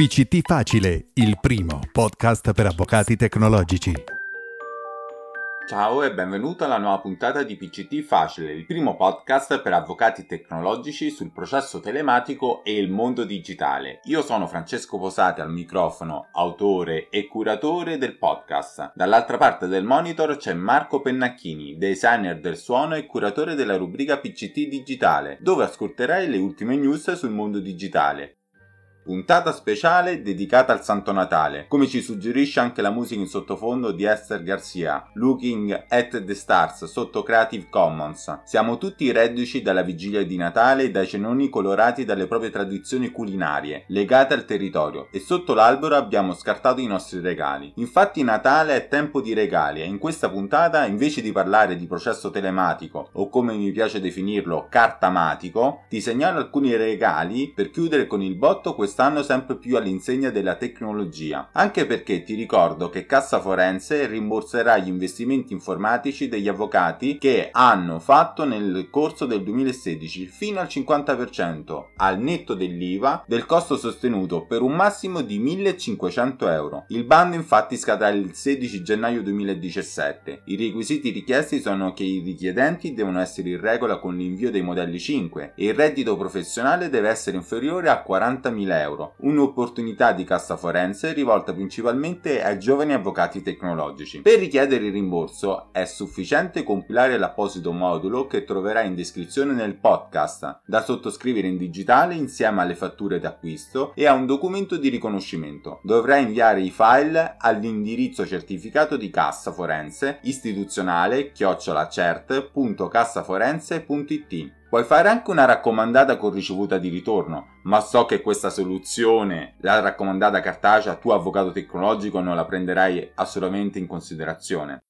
PCT Facile, il primo podcast per avvocati tecnologici. Ciao e benvenuto alla nuova puntata di PCT Facile, il primo podcast per avvocati tecnologici sul processo telematico e il mondo digitale. Io sono Francesco Posati al microfono, autore e curatore del podcast. Dall'altra parte del monitor c'è Marco Pennacchini, designer del suono e curatore della rubrica PCT Digitale, dove ascolterai le ultime news sul mondo digitale. Puntata speciale dedicata al Santo Natale, come ci suggerisce anche la musica in sottofondo di Esther Garcia, Looking at the Stars sotto Creative Commons. Siamo tutti reduci dalla vigilia di Natale e dai cenoni colorati dalle proprie tradizioni culinarie, legate al territorio, e sotto l'albero abbiamo scartato i nostri regali. Infatti Natale è tempo di regali e in questa puntata, invece di parlare di processo telematico, o come mi piace definirlo, cartamatico, ti segnalo alcuni regali per chiudere con il botto questa stanno sempre più all'insegna della tecnologia, anche perché ti ricordo che Cassa Forense rimborserà gli investimenti informatici degli avvocati che hanno fatto nel corso del 2016 fino al 50% al netto dell'IVA del costo sostenuto per un massimo di 1500 euro. Il bando infatti scadrà il 16 gennaio 2017. I requisiti richiesti sono che i richiedenti devono essere in regola con l'invio dei modelli 5 e il reddito professionale deve essere inferiore a 40.000 euro, un'opportunità di cassa forense rivolta principalmente ai giovani avvocati tecnologici. Per richiedere il rimborso è sufficiente compilare l'apposito modulo che troverai in descrizione nel podcast, da sottoscrivere in digitale insieme alle fatture d'acquisto e a un documento di riconoscimento. Dovrai inviare i file all'indirizzo certificato di cassa forense istituzionale chiocciolacert.cassaforense.it Puoi fare anche una raccomandata con ricevuta di ritorno, ma so che questa soluzione, la raccomandata cartacea, tu avvocato tecnologico non la prenderai assolutamente in considerazione.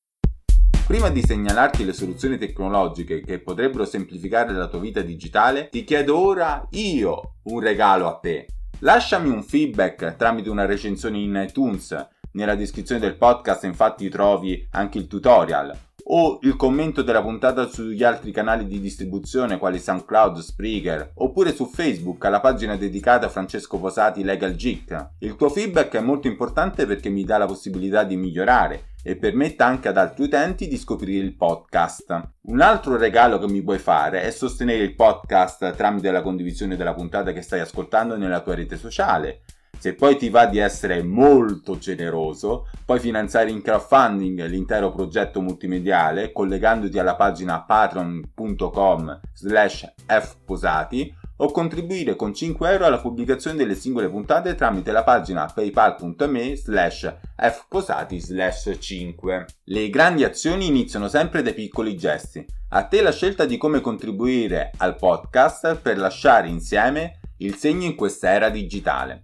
Prima di segnalarti le soluzioni tecnologiche che potrebbero semplificare la tua vita digitale, ti chiedo ora io un regalo a te. Lasciami un feedback tramite una recensione in iTunes. Nella descrizione del podcast infatti trovi anche il tutorial o il commento della puntata sugli altri canali di distribuzione quali SoundCloud, Spreaker oppure su Facebook alla pagina dedicata a Francesco Posati Legal Geek. Il tuo feedback è molto importante perché mi dà la possibilità di migliorare e permetta anche ad altri utenti di scoprire il podcast. Un altro regalo che mi puoi fare è sostenere il podcast tramite la condivisione della puntata che stai ascoltando nella tua rete sociale se poi ti va di essere molto generoso, puoi finanziare in crowdfunding l'intero progetto multimediale collegandoti alla pagina patreon.com slash fposati o contribuire con 5 euro alla pubblicazione delle singole puntate tramite la pagina paypal.me slash fposati slash 5. Le grandi azioni iniziano sempre dai piccoli gesti. A te la scelta di come contribuire al podcast per lasciare insieme il segno in questa era digitale.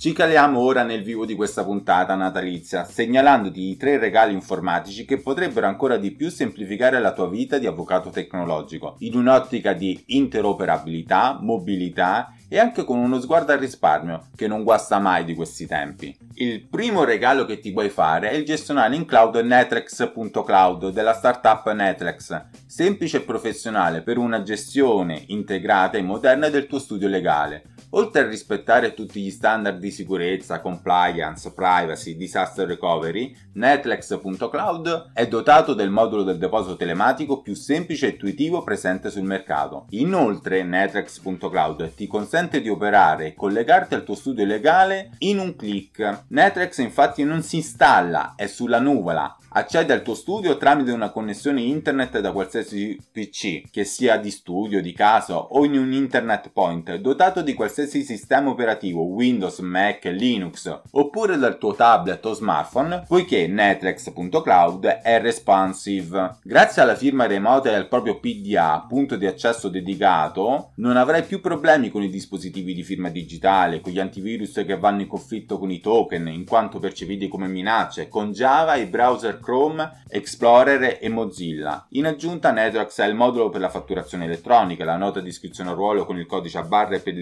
Ci caliamo ora nel vivo di questa puntata natalizia, segnalandoti i tre regali informatici che potrebbero ancora di più semplificare la tua vita di avvocato tecnologico, in un'ottica di interoperabilità, mobilità e anche con uno sguardo al risparmio, che non guasta mai di questi tempi. Il primo regalo che ti puoi fare è il gestionale in cloud Netrex.cloud della startup Netrex, semplice e professionale per una gestione integrata e moderna del tuo studio legale Oltre a rispettare tutti gli standard di sicurezza, compliance, privacy, disaster recovery, Netlex.cloud è dotato del modulo del deposito telematico più semplice e intuitivo presente sul mercato. Inoltre Netlex.cloud ti consente di operare e collegarti al tuo studio legale in un clic. Netlex infatti non si installa, è sulla nuvola, Accedi al tuo studio tramite una connessione internet da qualsiasi PC, che sia di studio, di casa o in un internet point, dotato di qualsiasi sistema operativo Windows, Mac, Linux, oppure dal tuo tablet o smartphone, poiché Netrex.cloud è responsive. Grazie alla firma remota e al proprio PDA, punto di accesso dedicato, non avrai più problemi con i dispositivi di firma digitale, con gli antivirus che vanno in conflitto con i token, in quanto percepiti come minacce, con Java e browser Chrome, Explorer e Mozilla. In aggiunta Netrox ha il modulo per la fatturazione elettronica, la nota di iscrizione a ruolo con il codice a barre per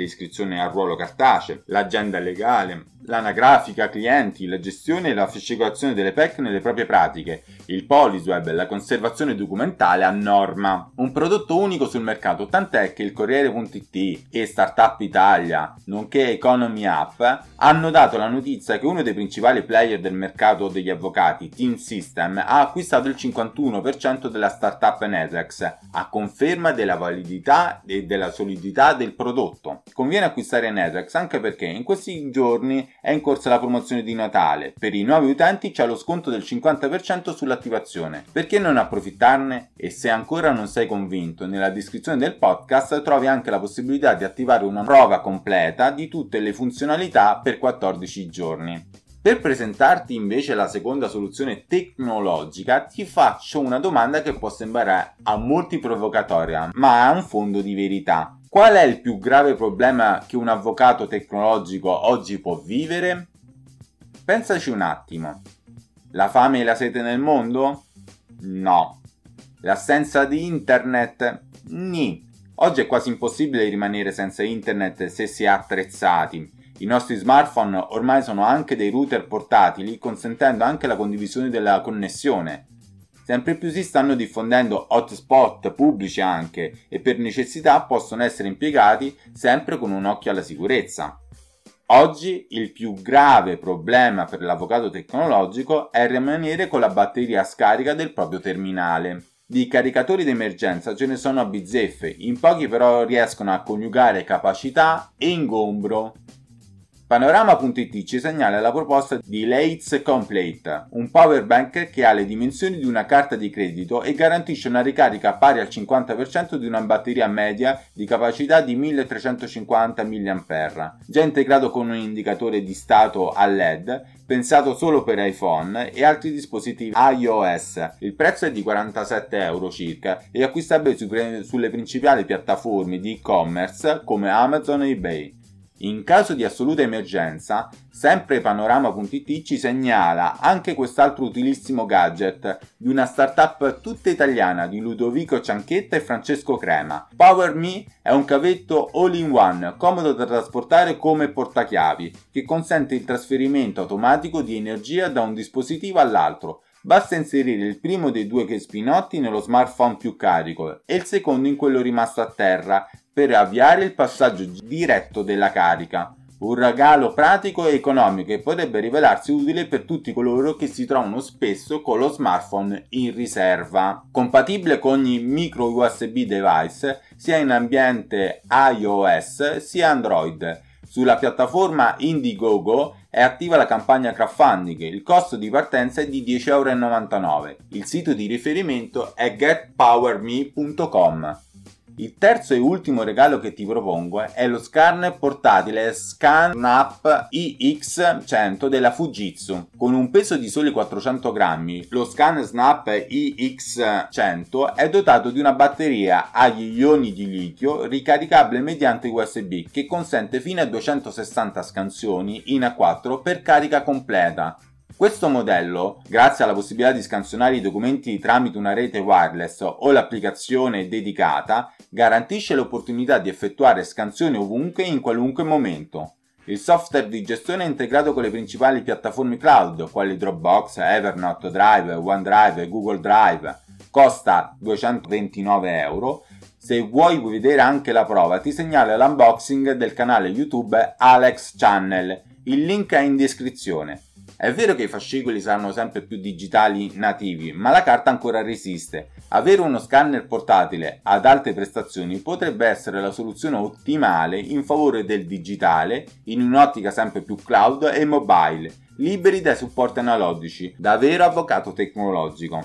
l'iscrizione a ruolo cartaceo, l'agenda legale, l'anagrafica clienti, la gestione e la fascicolazione delle PEC nelle proprie pratiche, il Polisweb, la conservazione documentale a norma. Un prodotto unico sul mercato, tant'è che il Corriere.it e Startup Italia, nonché Economy App, hanno dato la notizia che uno dei principali player del mercato degli avvocati, Team System, ha acquistato il 51% della startup Netrex, a conferma della validità e della solidità del prodotto. Conviene acquistare Netrex anche perché in questi giorni è in corsa la promozione di Natale. Per i nuovi utenti c'è lo sconto del 50% sull'attivazione. Perché non approfittarne? E se ancora non sei convinto, nella descrizione del podcast trovi anche la possibilità di attivare una prova completa di tutte le funzionalità per 14 giorni. Per presentarti invece la seconda soluzione tecnologica ti faccio una domanda che può sembrare a molti provocatoria, ma ha un fondo di verità. Qual è il più grave problema che un avvocato tecnologico oggi può vivere? Pensaci un attimo. La fame e la sete nel mondo? No. L'assenza di internet? Ni. Oggi è quasi impossibile rimanere senza internet se si è attrezzati. I nostri smartphone ormai sono anche dei router portatili, consentendo anche la condivisione della connessione. Sempre più si stanno diffondendo hotspot pubblici anche e per necessità possono essere impiegati sempre con un occhio alla sicurezza. Oggi il più grave problema per l'avvocato tecnologico è rimanere con la batteria scarica del proprio terminale. Di caricatori d'emergenza ce ne sono a bizzeffe, in pochi però riescono a coniugare capacità e ingombro. Panorama.it ci segnala la proposta di Leitz Complete, un power bank che ha le dimensioni di una carta di credito e garantisce una ricarica pari al 50% di una batteria media di capacità di 1350 mAh, già integrato con un indicatore di stato a LED pensato solo per iPhone e altri dispositivi iOS. Il prezzo è di 47 euro circa e acquistabile sulle principali piattaforme di e-commerce come Amazon e eBay. In caso di assoluta emergenza, sempre Panorama.it ci segnala anche quest'altro utilissimo gadget di una startup tutta italiana di Ludovico Cianchetta e Francesco Crema. PowerMe è un cavetto all-in-one, comodo da trasportare come portachiavi, che consente il trasferimento automatico di energia da un dispositivo all'altro. Basta inserire il primo dei due spinotti nello smartphone più carico e il secondo in quello rimasto a terra per avviare il passaggio diretto della carica. Un regalo pratico e economico che potrebbe rivelarsi utile per tutti coloro che si trovano spesso con lo smartphone in riserva. Compatibile con ogni micro USB device sia in ambiente iOS sia Android. Sulla piattaforma Indiegogo è attiva la campagna crowdfunding, il costo di partenza è di 10,99€. Il sito di riferimento è getpowerme.com. Il terzo e ultimo regalo che ti propongo è lo scanner portatile ScanUp iX100 della Fujitsu. Con un peso di soli 400 grammi, lo Scan Snap iX100 è dotato di una batteria agli ioni di litio ricaricabile mediante USB che consente fino a 260 scansioni in A4 per carica completa. Questo modello, grazie alla possibilità di scansionare i documenti tramite una rete wireless o l'applicazione dedicata, garantisce l'opportunità di effettuare scansioni ovunque e in qualunque momento. Il software di gestione è integrato con le principali piattaforme cloud, quali Dropbox, Evernote, Drive, OneDrive e Google Drive. Costa 229 euro. Se vuoi vedere anche la prova, ti segnalo l'unboxing del canale YouTube Alex Channel. Il link è in descrizione. È vero che i fascicoli saranno sempre più digitali nativi, ma la carta ancora resiste. Avere uno scanner portatile ad alte prestazioni potrebbe essere la soluzione ottimale in favore del digitale, in un'ottica sempre più cloud e mobile, liberi dai supporti analogici, da vero avvocato tecnologico.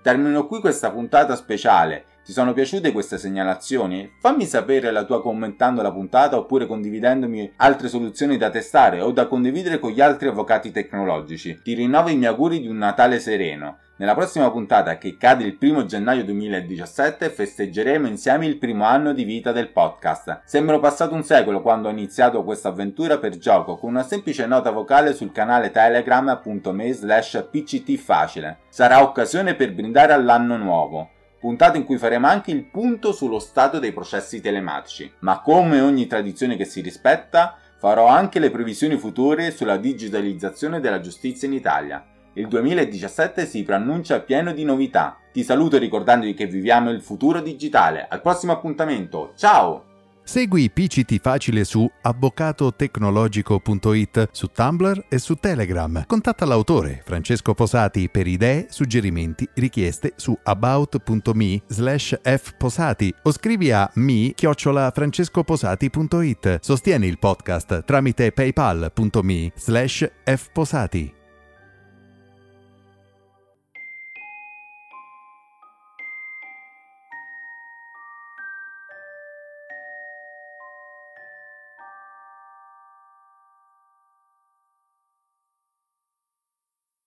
Termino qui questa puntata speciale ti sono piaciute queste segnalazioni? Fammi sapere la tua commentando la puntata oppure condividendomi altre soluzioni da testare o da condividere con gli altri avvocati tecnologici. Ti rinnovo i miei auguri di un Natale sereno. Nella prossima puntata, che cade il primo gennaio 2017, festeggeremo insieme il primo anno di vita del podcast. Sembra passato un secolo quando ho iniziato questa avventura per gioco con una semplice nota vocale sul canale telegram.me slash pctfacile. Sarà occasione per brindare all'anno nuovo puntata in cui faremo anche il punto sullo stato dei processi telematici. Ma come ogni tradizione che si rispetta, Farò anche le previsioni future sulla digitalizzazione della giustizia in Italia. Il 2017 si preannuncia pieno di novità. Ti saluto ricordandoti che viviamo il futuro digitale. Al prossimo appuntamento. Ciao! Segui PCT Facile su avvocatotecnologico.it, su Tumblr e su Telegram. Contatta l'autore Francesco Posati per idee, suggerimenti, richieste su about.me slash fposati o scrivi a mi francescoposati.it. Sostieni il podcast tramite paypal.me slash fposati.